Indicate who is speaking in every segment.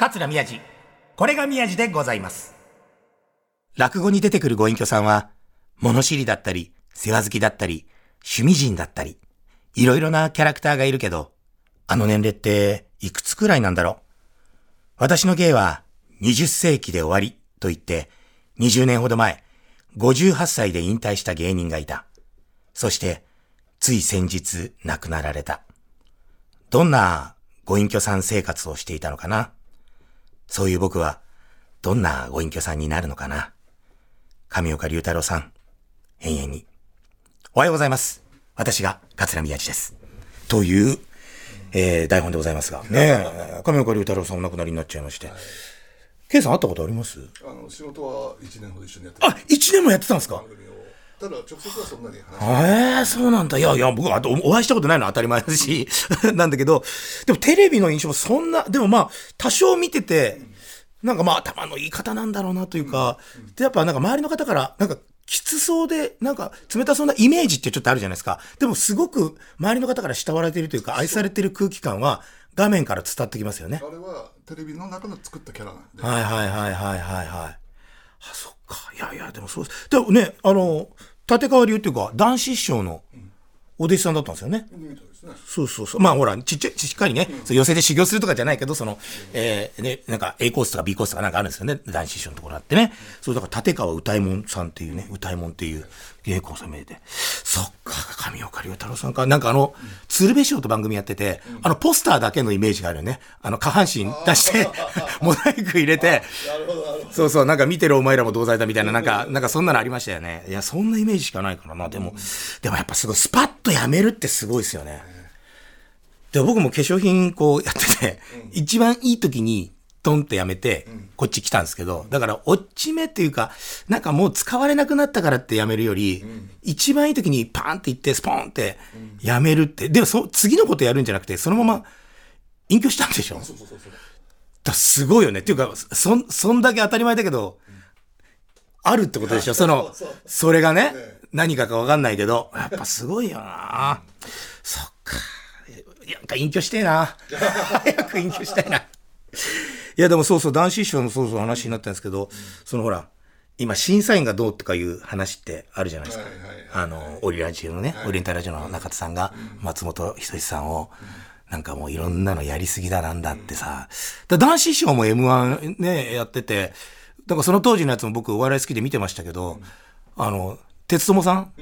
Speaker 1: 桂宮治。これが宮治でございます。落語に出てくるご隠居さんは、物知りだったり、世話好きだったり、趣味人だったり、いろいろなキャラクターがいるけど、あの年齢っていくつくらいなんだろう。私の芸は20世紀で終わりと言って、20年ほど前、58歳で引退した芸人がいた。そして、つい先日亡くなられた。どんなご隠居さん生活をしていたのかな？そういう僕は、どんなご隠居さんになるのかな上岡龍太郎さん、永遠に。おはようございます。私が桂宮治です。という、えー、台本でございますが。ねえ、上岡龍太郎さんお亡くなりになっちゃいまして。K さん会ったことあります？
Speaker 2: あの仕事は1年ほど一緒にやって
Speaker 1: あ、一年もやってたんですか？
Speaker 2: ただ直接はそんなに話
Speaker 1: ええそうなんだ。いやいや、僕はおお会いしたことないのは当たり前だし、なんだけど、でもテレビの印象もそんな、でもまあ、多少見てて、なんかまあ、頭のいい方なんだろうなというか、で、やっぱなんか周りの方から、なんか、きつそうで、なんか、冷たそうなイメージってちょっとあるじゃないですか。でも、すごく、周りの方から慕われているというか、愛されている空気感は、画面から伝わってきますよね。
Speaker 2: あれはテレビの中の作ったキャラなんで、
Speaker 1: はいはいはいはいはいはい。あ、そっか。いやいや、でもそうです。でもね、あの、立川流っていうか、男子師匠のお弟子さんだったんですよね。
Speaker 2: ですね
Speaker 1: そうそうそう。まあほら、ちっちゃい、しっかりね、そう寄せで修行するとかじゃないけど、その、えー、ね、なんか A コースとか B コースとかなんかあるんですよね。男子師匠のところあってね。そう、だから立川歌右衛門さんっていうね、歌右衛門っていう芸妓さん名で。そっか、上岡龍太郎さんか。なんかあの、鶴瓶師匠と番組やってて、あの、ポスターだけのイメージがあるよね。あの、下半身出して、モザイク入れて、そうそう、なんか見てるお前らも同罪だみたいな、なんか、なんかそんなのありましたよね。いや、そんなイメージしかないからな。でも、でもやっぱすごい、スパッとやめるってすごいですよね。で、僕も化粧品こうやってて、一番いい時に、トンってやめて、こっち来たんですけど、だから、落ち目っていうか、なんかもう使われなくなったからってやめるより、一番いい時にパーンって言って、スポーンってやめるって、でもそ、次のことやるんじゃなくて、そのまま隠居したんでしょ？
Speaker 2: どそうそうそうそう。
Speaker 1: だすごいよね。っていうか、そん、そんだけ当たり前だけど、あるってことでしょ？その
Speaker 2: そ
Speaker 1: れがね
Speaker 2: ええ、
Speaker 1: 何かかわかんないけど、やっぱすごいよな。そっか。なんか隠居してえな。早く隠居したいな。いや、でもそうそう、男子師匠のそうそう話になったんですけど、そのほら、今、審査員がどうとかいう話ってあるじゃないですか。
Speaker 2: はいはいはい。
Speaker 1: あの、オリラジオのね、オリエンタルラジオの中田さんが、松本人志さんを、なんかもういろんなのやりすぎだなんだってさ、だ男子師匠も M1 ね、やってて、だからその当時のやつも僕お笑い好きで見てましたけど、あの、鉄友さん、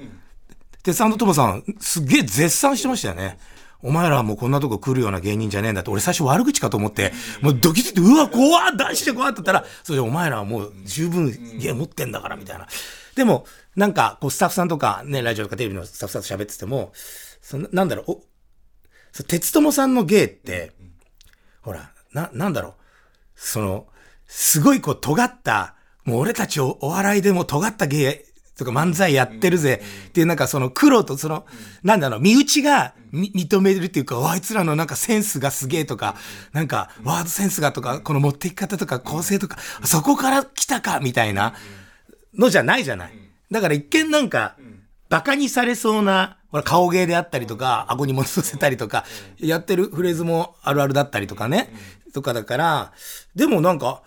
Speaker 1: 鉄さん。と友さん、すっげえ絶賛してましたよね。お前らはもうこんなとこ来るような芸人じゃねえんだって、俺最初悪口かと思って、もうドキドキって、うわ、怖っ男子で怖っって言ったら、それでお前らはもう十分芸持ってんだから、みたいな。でも、なんか、こうスタッフさんとか、ね、ラジオとかテレビのスタッフさんと喋ってても、そのなんだろう、おそ鉄友さんの芸って、ほら、な、なんだろう、その、すごいこう尖った、もう俺たちおお笑いでも尖った芸とか漫才やってるぜ。っていうなんかその苦労とその、なんだろう、身内がみ認めるっていうか、おあいつらのなんかセンスがすげえとか、なんかワードセンスがとか、この持っていき方とか構成とか、そこから来たかみたいなのじゃないじゃない。だから一見なんか、馬鹿にされそうな、ほら、顔芸であったりとか、顎に物乗せたりとか、やってるフレーズもあるあるだったりとかね、とかだから、でもなんか、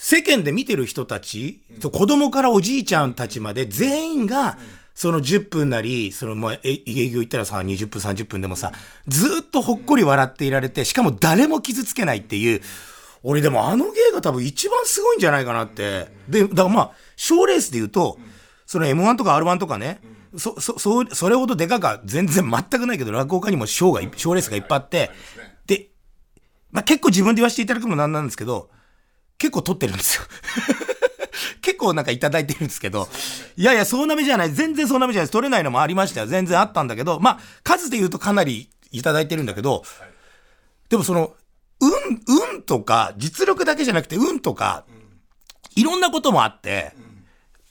Speaker 1: 世間で見てる人たち、そう子供からおじいちゃんたちまで全員が、その10分なり、そのもう、え、営業行ったらさ、20分、30分でもさ、ずっとほっこり笑っていられて、しかも誰も傷つけないっていう、俺でもあの芸が多分一番すごいんじゃないかなって。で、だからまあ、賞レースで言うと、その M1 とか R1 とかね、そ、そ、そ、それほどでかか全然全くないけど、落語家にも賞が、賞レースがいっぱいあって、で、まあ結構自分で言わせていただくのもなんなんですけど、結構取ってるんですよ。結構なんかいただいてるんですけど、いやいや、そうなめじゃない。全然そうなめじゃないです。取れないのもありましたよ。全然あったんだけど、まあ、数で言うとかなりいただいてるんだけど、でもその、運、運とか、実力だけじゃなくて、運とか、いろんなこともあって、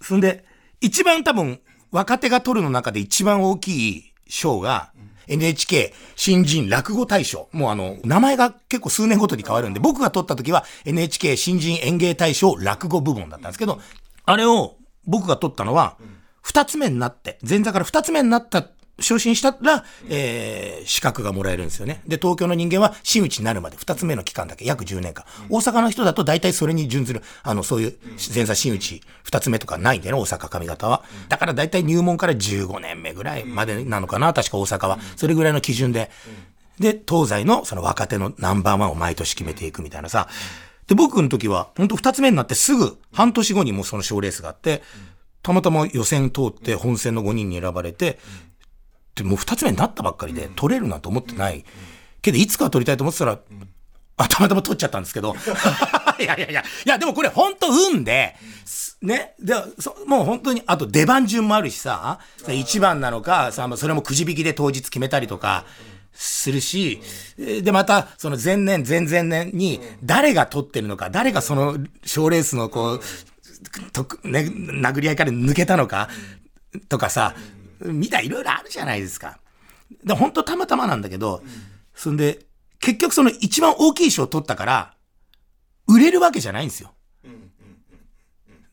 Speaker 1: そんで、一番多分、若手が取るの中で一番大きい賞が、NHK 新人落語大賞。もうあの、名前が結構数年ごとに変わるんで、僕が取った時は NHK 新人演芸大賞落語部門だったんですけど、あれを僕が取ったのは、二つ目になって、前座から二つ目になった昇進したら、えー、資格がもらえるんですよね。で、東京の人間は真打ちになるまで2つ目の期間だけ、約10年間。大阪の人だと大体それに準ずる、あの、そういう前座真打ち2つ目とかないんでね、大阪上方は。だから大体入門から15年目ぐらいまでなのかな、確か大阪は。それぐらいの基準で。で、東西のその若手のナンバーワンを毎年決めていくみたいなさ。で、僕の時は、本当二つ目になってすぐ、半年後にもその賞レースがあって、たまたま予選通って本戦の5人に選ばれて、でもう二つ目になったばっかりで、取れるなんて思ってない。けど、いつか取りたいと思ってたら、あ、たまたま取っちゃったんですけど。いやいやいや、いや、でもこれ本当運で、ね、で、そもう本当に、あと出番順もあるしさ、1番なのか、さ、それもくじ引きで当日決めたりとか、するし、で、また、その前年、前々年に、誰が取ってるのか、誰がその賞レースのこう、とね、殴り合いから抜けたのか、とかさ、みたいいろいろあるじゃないですか。で、本当たまたまなんだけど、そんで、結局その一番大きい賞を取ったから、売れるわけじゃないんですよ。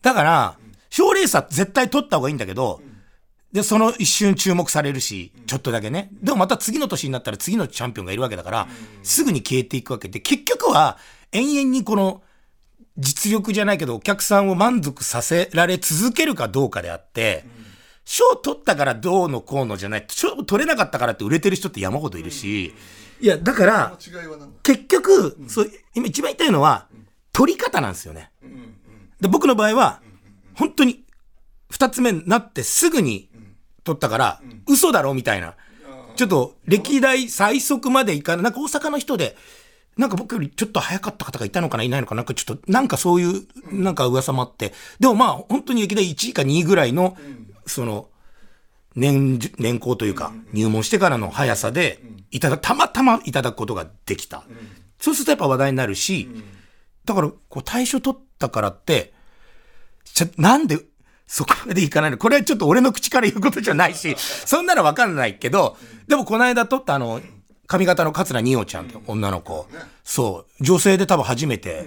Speaker 1: だから、賞レースは絶対取った方がいいんだけど、で、その一瞬注目されるし、ちょっとだけね。でもまた次の年になったら次のチャンピオンがいるわけだから、すぐに消えていくわけで、結局は延々にこの実力じゃないけどお客さんを満足させられ続けるかどうかであって、賞取ったからどうのこうのじゃない、賞取れなかったからって売れてる人って山ほどいるし、いや、だから、結局、そう、今一番言いたいのは、取り方なんですよね。で僕の場合は、本当に、二つ目になってすぐに取ったから、嘘だろみたいな。ちょっと、歴代最速までいかない。なんか大阪の人で、なんか僕よりちょっと早かった方がいたのかないないのかなんかちょっと、なんかそういう、なんか噂もあって。でもまあ、本当に歴代1位か2位ぐらいの、その、年、年功というか、入門してからの速さで、いただ、たまたまいただくことができた。そうするとやっぱ話題になるし、だから、こう、対象取ったからって、ちょ、なんでそこまでいかないの？これはちょっと俺の口から言うことじゃないし、そんなのわかんないけど、でもこの間撮ったあの、髪型の桂二葉ちゃんって女の子、そう、女性で多分初めて、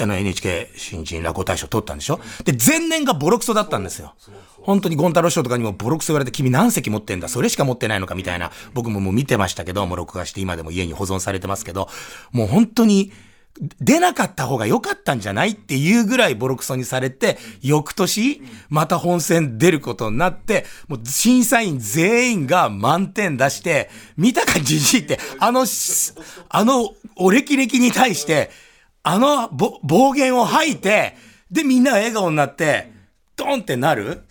Speaker 1: あの NHK 新人落語大賞取ったんでしょ？で、前年がボロクソだったんですよ。本当にゴン太郎賞とかにもボロクソ言われて、君何席持ってんだ？それしか持ってないのかみたいな。僕ももう見てましたけど、もう録画して今でも家に保存されてますけど、もう本当に、出なかった方が良かったんじゃないっていうぐらいボロクソにされて、翌年、また本戦出ることになって、もう審査員全員が満点出して、見たかじじいって、あの、あの、お歴々に対して、あの暴言を吐いて、で、みんなが笑顔になって、ドンってなる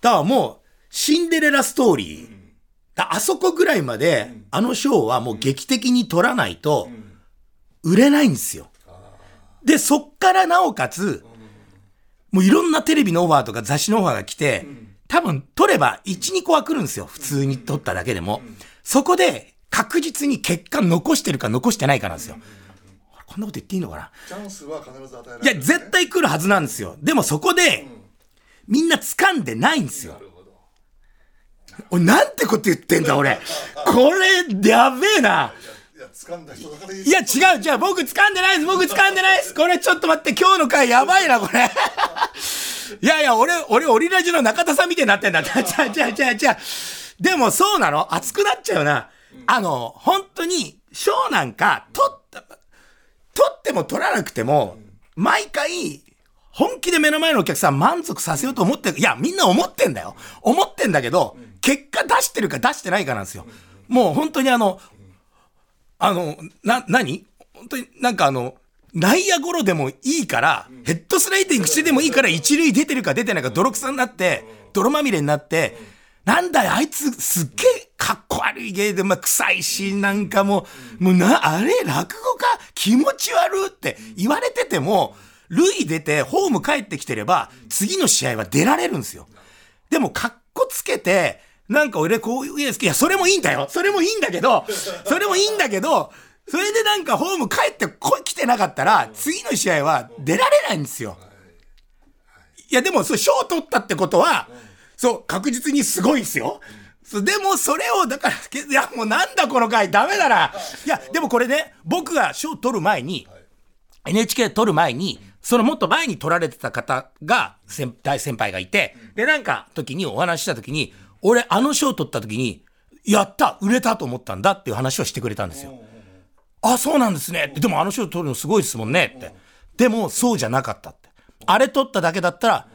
Speaker 1: だからもう、シンデレラストーリー。あそこぐらいまで、あの賞はもう劇的に取らないと、売れないんですよ。で、そっからなおかつ、もういろんなテレビのオファーとか雑誌のオファーが来て、多分取れば1、2個は来るんですよ。普通に取っただけでも。そこで確実に結果残してるか残してないかなんですよ。こんなこと言っていいのかな？
Speaker 2: チャンスは必ず与えられ
Speaker 1: る、いや、絶対来るはずなんですよ。でもそこで、みんな掴んでないんですよ。俺、なんてこと言ってんだ、俺。これ、やべえな。掴んだ人だからいいいや、違う、違う、僕掴んでないです、僕掴んでないです。これちょっと待って、今日の回やばいな、これ。いやいや、俺、俺、オリラジの中田さんみたいになってんだ。ちゃちゃちゃちゃちゃ。でもそうなの？熱くなっちゃうな。あの、本当に、賞なんか、取っっても取らなくても、毎回、本気で目の前のお客さん満足させようと思ってる。いや、みんな思ってんだよ。思ってんだけど、結果出してるか出してないかなんですよ。もう本当にあの、あの、な、何？本当になんかあの、内野ゴロでもいいから、ヘッドスライディングしてでもいいから、一塁出てるか出てないか泥臭になって、泥まみれになって、なんだよ、あいつすっげえかっこ悪い芸で、まあ、臭いし、なんかもう、もうな、あれ、落語家気持ち悪って言われてても、塁出てホーム帰ってきてれば、次の試合は出られるんですよ。でも、かっこつけて、なんか俺こういう、いや、それもいいんだよ。それもいいんだけど、それもいいんだけど、それでなんかホーム帰ってこ来てなかったら、次の試合は出られないんですよ。いや、でも、そう、賞取ったってことは、そう、確実にすごいんですよ。でも、それを、だから、いや、もうなんだこの回、ダメだな。いや、でもこれね、僕が賞取る前に、NHK 取る前に、そのもっと前に取られてた方が、先大先輩がいて、で、なんか時にお話した時に、俺、あの賞取った時に、やった売れたと思ったんだっていう話をしてくれたんですよ。あ、そうなんですねって。でもあの賞取るのすごいですもんねって。でもそうじゃなかったって。あれ取っただけだったら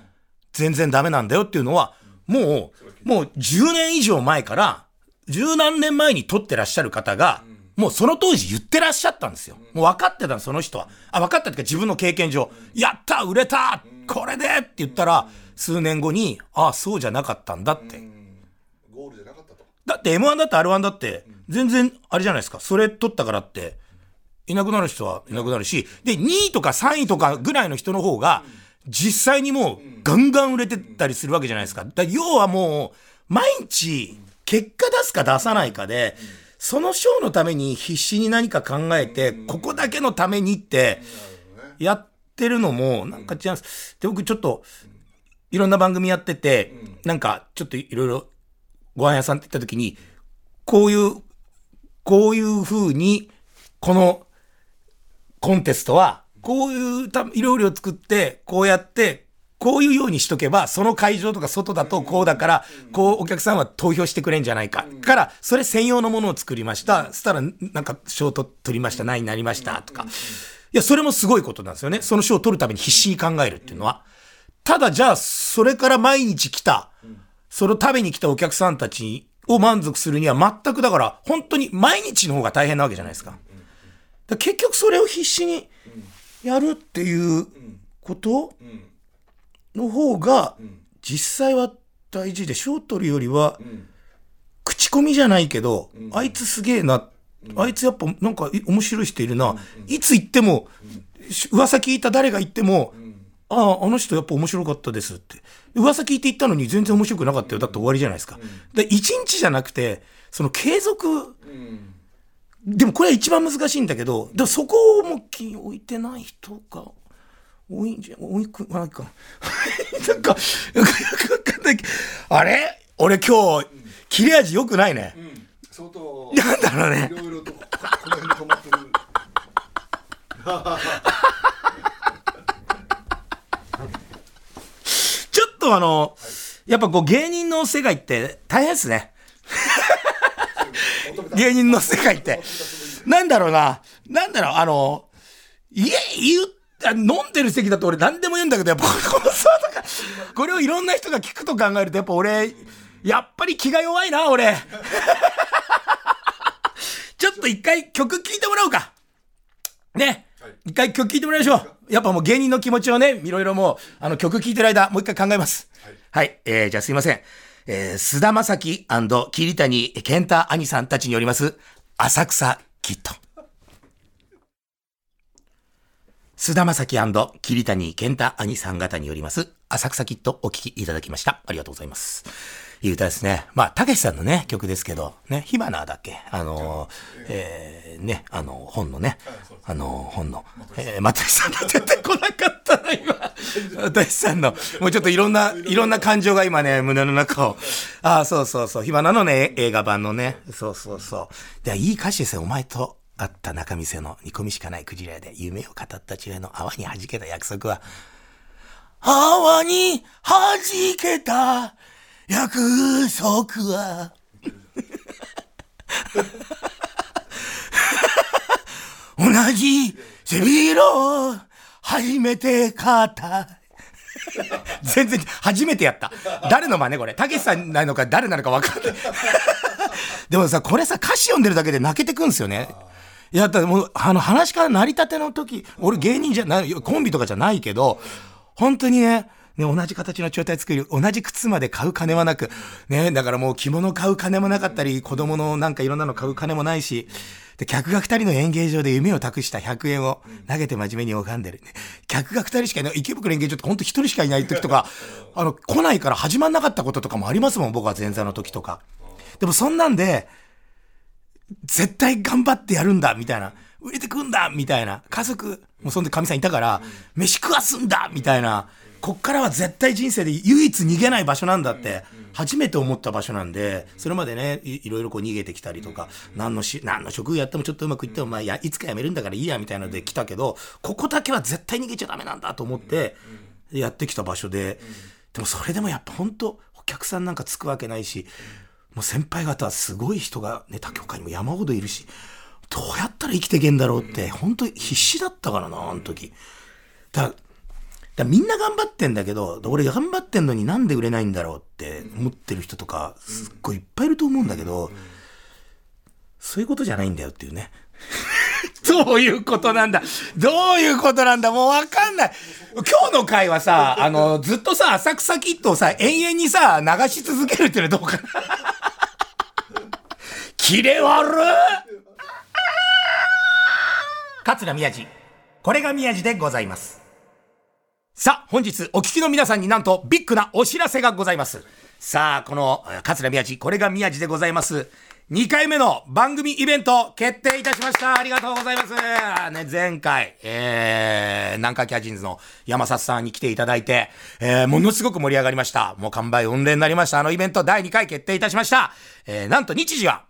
Speaker 1: 全然ダメなんだよっていうのは、もう、もう10年以上前から、十何年前に取ってらっしゃる方が、もうその当時言ってらっしゃったんですよ。もう分かってたの、その人は。あ、分かったっていうか自分の経験上、やった売れたこれでって言ったら、数年後に、ああ、そうじゃなかったんだって。
Speaker 2: ゴールじゃなかったと。
Speaker 1: だって M1 だって R1 だって、全然あれじゃないですか。それ取ったからって、いなくなる人はいなくなるし、で、2位とか3位とかぐらいの人の方が、実際にもうガンガン売れてったりするわけじゃないですか。だ要はもう、毎日、結果出すか出さないかで、その賞のために必死に何か考えて、ここだけのためにって、やってるのも、なんか違うんです。で、僕ちょっと、いろんな番組やってて、なんかちょっといろいろご飯屋さんって言った時に、こういう、こういう風に、このコンテストは、こういうた料理を作って、こうやって、こういうようにしとけば、その会場とか外だとこうだから、こうお客さんは投票してくれんじゃないか。から、それ専用のものを作りました。そしたら、なんか賞取取りました、何になりました、とか。いや、それもすごいことなんですよね。その賞を取るために必死に考えるっていうのは。ただじゃあ、それから毎日来た、それを食べに来たお客さんたちを満足するには全くだから、本当に毎日の方が大変なわけじゃないですか。だから結局それを必死にやるっていうことの方が、実際は大事で、賞取るよりは、口コミじゃないけど、あいつすげえな、あいつやっぱなんかい面白い人いるな、いつ行っても、し噂聞いた誰が言っても、ああ、あの人やっぱ面白かったですって。噂聞いて言ったのに全然面白くなかったよ。だって終わりじゃないですか。で、一日じゃなくて、その継続、でもこれは一番難しいんだけど、でもそこをも気に置いてない人が多いんじゃ、多いくないか。なんか、よくわかんないあれ？俺今日、切れ味良くないね。
Speaker 2: 相当
Speaker 1: なんだろうね
Speaker 2: い。ろいろとここの辺に止まってる
Speaker 1: ちょっとあの、やっぱこう芸人の世界って大変ですね。芸人の世界って。なんだろうな。なんだろう、あの、いえ、言う、あ飲んでる席だと俺何でも言うんだけど、やっぱこのさ、とか、これをいろんな人が聞くと考えると、やっぱ俺、やっぱり気が弱いな、俺。ちょっと一回曲聴いてもらおうか。ね。一回曲聴いてもらいましょう。やっぱもう芸人の気持ちをね、いろいろもう、あの曲聴いてる間、もう一回考えます。はい。えー、じゃあすいません。えー、菅田正樹桐谷健太兄さんたちによります、浅草キット。菅田正樹桐谷健太兄さん方によります、浅草キットお聞きいただきました。ありがとうございます。いい歌ですね。まあ、たけしさんのね、曲ですけど、ね、火花だっけ？あのー、えー、ね、あの、本のね、あの、本の、えー、又吉さんが出てこなかったな、今。又吉さんの、もうちょっといろんな、いろんな感情が今ね、胸の中を。ああ、そうそうそう、火花のね、映画版のね、そうそうそう。で、いい歌詞ですよ、お前と。会った中見世の煮込みしかないクジラで夢を語った知恵の泡に弾けた約束は、泡に弾けた約束は、同じ背広を初めて買った。全然、初めてやった。誰の真似これ？たけしさんなのか誰なのか分かんない。でもさ、これさ、歌詞読んでるだけで泣けてくんですよね。いや、だもう、あの、話から成り立ての時、俺芸人じゃない、コンビとかじゃないけど、本当にね、ね、同じ形の状態作る、同じ靴まで買う金はなく、ね、だからもう着物買う金もなかったり、子供のなんかいろんなの買う金もないし、で、客が二人の演芸場で夢を託した100円を投げて真面目に拝んでる。客が二人しかいない、池袋演芸場って本当一人しかいない時とか、あの、来ないから始まんなかったこととかもありますもん、僕は前座の時とか。でもそんなんで、絶対頑張ってやるんだ、みたいな。売れてくんだみたいな。家族、もうそんで神さんいたから、飯食わすんだみたいな。こっからは絶対人生で唯一逃げない場所なんだって、初めて思った場所なんで、それまでね、いいろいろこう逃げてきたりとか、何のし、何の職業やってもちょっとうまくいっても、まあ、や、いつか辞めるんだからいいや、みたいなので来たけど、ここだけは絶対逃げちゃダメなんだと思って、やってきた場所で、でもそれでもやっぱ本当お客さんなんかつくわけないし、もう先輩方はすごい人がね、他協会にも山ほどいるし、どうやったら生きていけんだろうって、本当に必死だったからな、あの時。だだみんな頑張ってんだけど、俺頑張ってんのになんで売れないんだろうって思ってる人とか、すっごいいっぱいいると思うんだけど、そういうことじゃないんだよっていうね。どういうことなんだどういうことなんだもうわかんない。今日の回はさ、あの、ずっとさ、浅草キッドをさ、延々にさ、流し続けるっていうのはどうかな キレ悪っ桂宮治。これが宮治でございます。さあ、本日お聞きの皆さんになんとビッグなお知らせがございます。さあ、このえ桂宮治、これが宮治でございます。2回目の番組イベント決定いたしました。ありがとうございます。ね、前回、えー、南海キャジンズの山里さんに来ていただいて、えー、ものすごく盛り上がりました。もう完売御礼になりました。あのイベント第2回決定いたしました。えー、なんと日時は、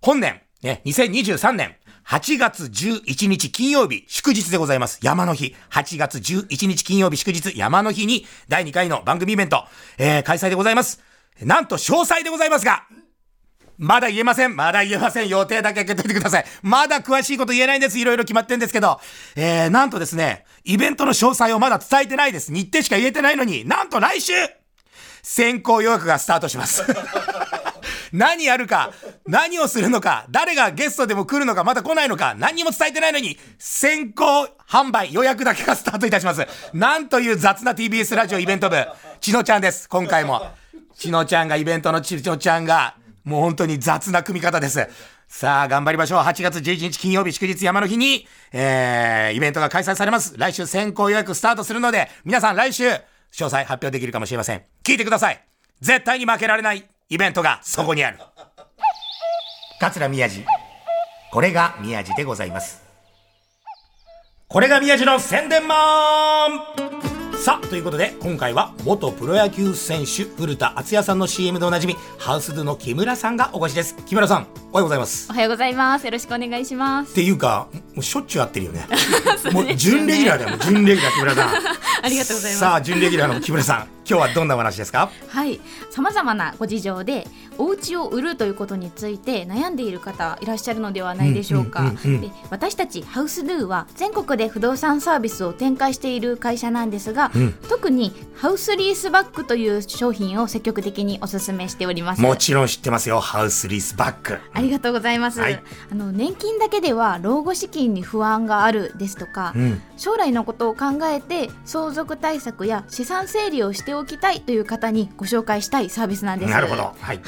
Speaker 1: 本年、ね、2023年、8月11日金曜日、祝日でございます。山の日。8月11日金曜日祝日、山の日に、第2回の番組イベント、えー、開催でございます。なんと詳細でございますが、まだ言えません。まだ言えません。予定だけ開けといてください。まだ詳しいこと言えないんです。いろいろ決まってんですけど。えー、なんとですね、イベントの詳細をまだ伝えてないです。日程しか言えてないのに、なんと来週先行予約がスタートします。何やるか、何をするのか、誰がゲストでも来るのか、まだ来ないのか、何にも伝えてないのに、先行販売予約だけがスタートいたします。なんという雑な TBS ラジオイベント部、ちのちゃんです、今回も。ちのちゃんが、イベントのちのちゃんが、もう本当に雑な組み方です。さあ、頑張りましょう。8月11日金曜日祝日山の日に、えー、イベントが開催されます。来週先行予約スタートするので、皆さん来週、詳細発表できるかもしれません。聞いてください。絶対に負けられないイベントがそこにある。桂宮治。これが宮治でございます。これが宮治の宣伝マンさあ、ということで、今回は元プロ野球選手、古田敦也さんの CM でおなじみ、ハウスドゥの木村さんがお越しです。木村さん、おはようございます。
Speaker 3: おはようございます。よろしくお願いします
Speaker 1: っ。ていうか、もうしょっちゅう会ってるよね。もう準レギュラーだよ、準レギュラー木村さん。
Speaker 3: ありがとうございます
Speaker 1: さあ、準レギュラーの木村さん、今日はどんなお話ですか？
Speaker 3: はい、さまざまなご事情でお家を売るということについて悩んでいる方いらっしゃるのではないでしょうか。
Speaker 1: うんうんうんうん。
Speaker 3: で私たちハウスドゥは全国で不動産サービスを展開している会社なんですが、
Speaker 1: うん。
Speaker 3: 特にハウスリースバックという商品を積極的にお勧めしております。
Speaker 1: もちろん知ってますよ、ハウスリースバック。
Speaker 3: ありがとうございます、
Speaker 1: はい。
Speaker 3: あの年金だけでは老後資金に不安があるですとか、
Speaker 1: うん。
Speaker 3: 将来のことを考えて相続対策や資産整理をしておきたいという方にご紹介したいサービスなんです。
Speaker 1: なるほど。はい。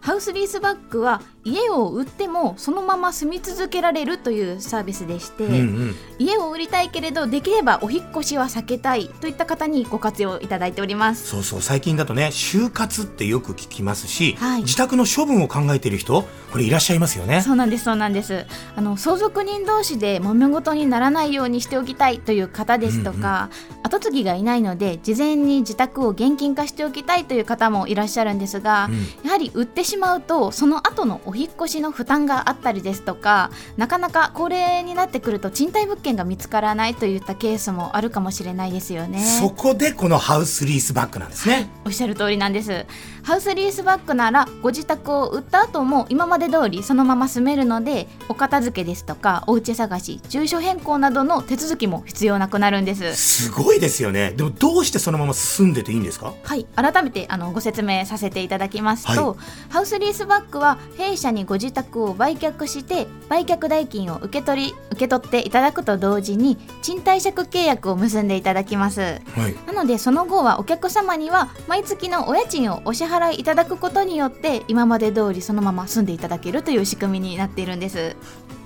Speaker 3: ハウスリースバックは家を売ってもそのまま住み続けられるというサービスでして、
Speaker 1: うんうん。
Speaker 3: 家を売りたいけれどできればお引っ越しは避けたいといった方にご活用いただいております。
Speaker 1: そうそう最近だとね就活ってよく聞きますし、
Speaker 3: はい。
Speaker 1: 自宅の処分を考えている人これいらっしゃいますよね。
Speaker 3: そうなんですそうなんです。あの相続人同士で揉め事にならないようにしておきたいという方ですとか、後継ぎがいないので事前に自宅を現金化しておきたいという方もいらっしゃるんですが、やはり売ってしまうとその後のお引っ越しの負担があったりですとかなかなか高齢になってくると賃貸物件が見つからないといったケースもあるかもしれないですよね。
Speaker 1: そこでこのハウスリースバックなんですね、
Speaker 3: おっしゃる通りなんです。ハウスリースバックならご自宅を売った後も今まで通りそのまま住めるのでお片付けですとかお家探し住所変更などの手続きも必要なくなるんです。
Speaker 1: すごいですよね。でもどうしてそのまま住んでていいんですか？
Speaker 3: はい。改めてあのご説明させていただきますと、
Speaker 1: は
Speaker 3: ハウスリースバックは弊社にご自宅を売却して売却代金を受け取り受け取っていただくと同時に賃貸借契約を結んでいただきます。
Speaker 1: はい。
Speaker 3: なのでその後はお客様には毎月のお家賃をお支払いいただくことによって今まで通りそのまま住んでいただけるという仕組みになっているんです。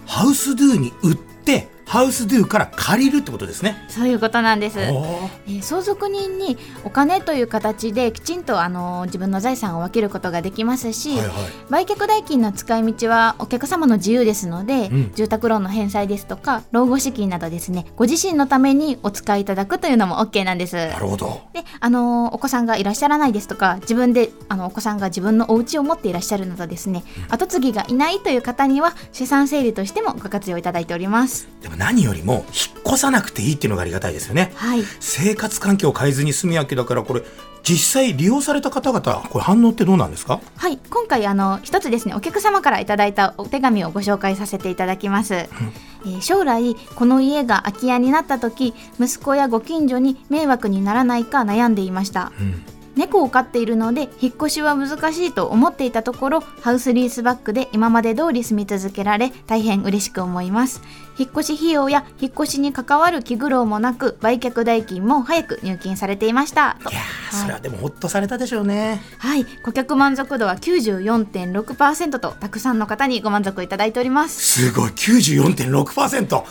Speaker 1: ハウスドゥに売ってハウスドゥから借りるってことですね。
Speaker 3: そういうことなんです、え
Speaker 1: おー。
Speaker 3: ー相続人にお金という形できちんとあの自分の財産を分けることができますし、
Speaker 1: はいはい。
Speaker 3: 売却代金の使い道はお客様の自由ですので、
Speaker 1: うん。
Speaker 3: 住宅ローンの返済ですとか老後資金などですねご自身のためにお使いいただくというのも OK なんです。
Speaker 1: なるほど。
Speaker 3: で、あのーお子さんがいらっしゃらないですとか自分であのお子さんが自分のお家を持っていらっしゃるなどですね後継ぎがいないという方には資産整理としてもご活用いただいております。
Speaker 1: でも何よりも引っ越さなくていいっていうのがありがたいですよね。
Speaker 3: はい。
Speaker 1: 生活環境を変えずに済むわけだからこれ実際利用された方々これ反応ってどうなんですか？
Speaker 3: はい。今回あの一つですねお客様からいただいたお手紙をご紹介させていただきます、えー将来この家が空き家になった時息子やご近所に迷惑にならないか悩んでいました、猫を飼っているので引っ越しは難しいと思っていたところハウスリースバックで今まで通り住み続けられ大変嬉しく思います引っ越し費用や引っ越しに関わる気苦労もなく売却代金も早く入金されていました。と
Speaker 1: いやーそれはでもほっとされたでしょうね。
Speaker 3: はい、顧客満足度は94.6%とたくさんの方にご満足いただいております。
Speaker 1: すごい。94.6%へ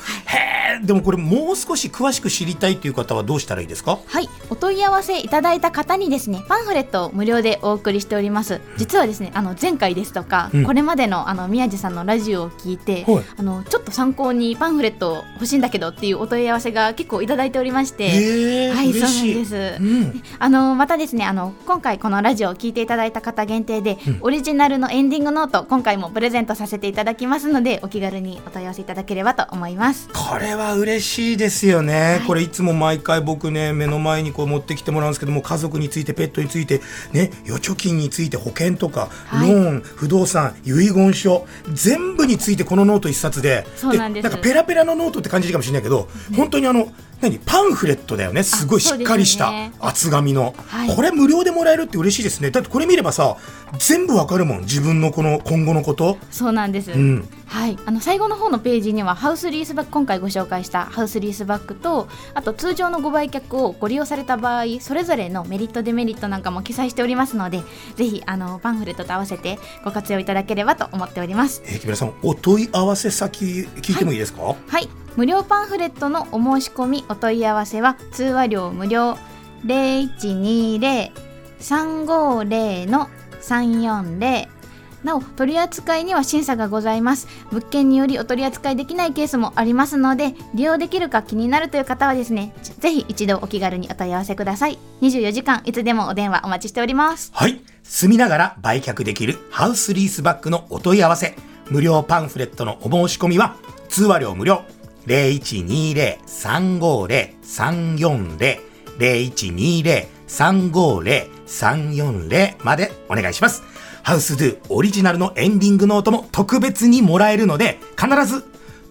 Speaker 1: えでもこれもう少し詳しく知りたいという方はどうしたらいいですか？
Speaker 3: はい、お問い合わせいただいた方にですね、パンフレットを無料でお送りしております。実はですね、あの前回ですとか、
Speaker 1: うん。
Speaker 3: これまでのあの宮地さんのラジオを聞いて、
Speaker 1: はい。
Speaker 3: あのちょっと参考にパンフレット欲しいんだけどっていうお問い合わせが結構いただいておりまして、
Speaker 1: へえ
Speaker 3: はい、そうなんです。
Speaker 1: うん。
Speaker 3: あのまたですねあの今回このラジオを聞いていただいた方限定で、オリジナルのエンディングノート今回もプレゼントさせていただきますのでお気軽にお問い合わせいただければと思います。
Speaker 1: これは嬉しいですよね、これいつも毎回僕ね目の前にこう持ってきてもらうんですけども家族についてペットについてね預貯金について保険とか、
Speaker 3: はい。
Speaker 1: ローン不動産遺言書全部についてこのノート一冊で。
Speaker 3: そうなんです。
Speaker 1: なんかペラペラのノートって感じかもしれないけど、本当にあの何？パンフレットだよね。すごいしっかりした厚紙の、
Speaker 3: はい。
Speaker 1: これ無料でもらえるって嬉しいですね。だってこれ見ればさ全部わかるもん。自分のこの今後のこと。
Speaker 3: そうなんです、
Speaker 1: ん
Speaker 3: はい。あの最後の方のページにはハウスリースバック今回ご紹介したハウスリースバックとあと通常のご売却をご利用された場合それぞれのメリットデメリットなんかも記載しておりますのでぜひあのパンフレットと合わせてご活用いただければと思っております。
Speaker 1: えー木村さんお問い合わせ先聞いてもいいですか、
Speaker 3: はい。無料パンフレットのお申し込みお問い合わせは通話料無料0120-350の340なお取り扱いには審査がございます物件によりお取り扱いできないケースもありますので利用できるか気になるという方はですねぜひ一度お気軽にお問い合わせください24時間いつでもお電話お待ちしております
Speaker 1: はい。住みながら売却できるハウスリースバックのお問い合わせ。無料パンフレットのお申し込みは、通話料無料。0120-350-340。0120-350-340までお願いします。ハウスドゥオリジナルのエンディングノートも特別にもらえるので、必ず、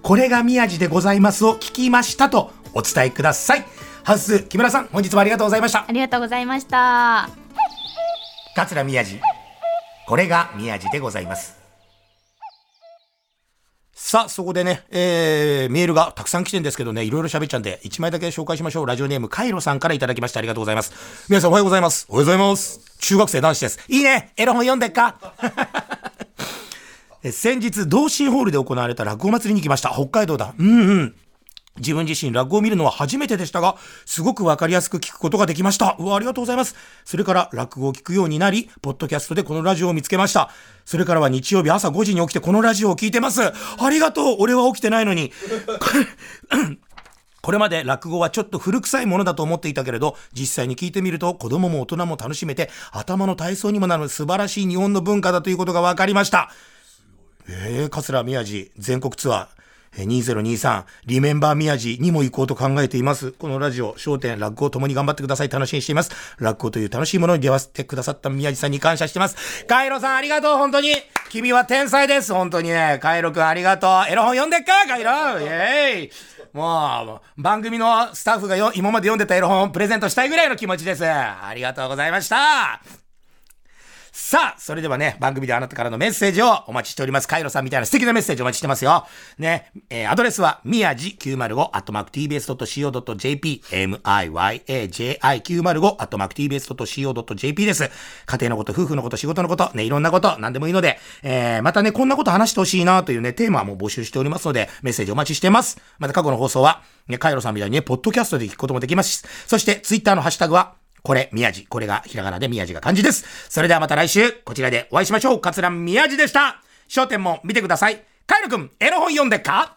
Speaker 1: これが宮地でございますを聞きましたとお伝えください。ハウス木村さん、本日もありがとうございました
Speaker 3: あ。りがとうございました
Speaker 1: 桂宮治これが宮治でございますさあ、そこでね、えー、メールがたくさん来てんですけどね、いろいろ喋っちゃうんで、1枚だけ紹介しましょう。ラジオネーム、カイロさんからいただきましてありがとうございます。皆さんおはようございます。おはようございます。中学生男子です。いいねエロ本読んでっか 先日、同心ホールで行われた落語祭りに来ました。北海道だ。うんうん。自分自身落語を見るのは初めてでしたが、すごくわかりやすく聞くことができました。うわ、ありがとうございます。それから落語を聞くようになり、ポッドキャストでこのラジオを見つけました。それからは日曜日朝5時に起きてこのラジオを聞いてます。ありがとう俺は起きてないのに。これまで落語はちょっと古臭いものだと思っていたけれど、実際に聞いてみると子供も大人も楽しめて、頭の体操にもなる素晴らしい日本の文化だということが分かりました。えー、桂宮治全国ツアー。2023リメンバー宮治にも行こうと考えています。このラジオ、焦点、落語を共に頑張ってください。楽しみにしています。落語という楽しいものに出会わせてくださった宮治さんに感謝してます。カイロさんありがとう、本当に。君は天才です、本当にね。カイロくんありがとう。エロ本読んでっか、カイロイェイ。もう、番組のスタッフがよ今まで読んでたエロ本をプレゼントしたいぐらいの気持ちです。ありがとうございました。さあ、それではね、番組であなたからのメッセージをお待ちしております。カイロさんみたいな素敵なメッセージお待ちしてますよ。ね、えーアドレスは、みやじ905、アットマーク tbs.co.jp、miyaji905、アットマーク tbs.co.jp です。家庭のこと、夫婦のこと、仕事のこと、ね、いろんなこと、何でもいいので、えーまたね、こんなこと話してほしいなというね、テーマも募集しておりますので、メッセージお待ちしてます。また過去の放送は、ね、カイロさんみたいにね、ポッドキャストで聞くこともできますし、そして、ツイッターのハッシュタグは、これ、宮地。これがひらがなで宮地が漢字です。それではまた来週、こちらでお会いしましょう。桂宮地でした。焦点も見てください。カイル君、エロ本読んでっか？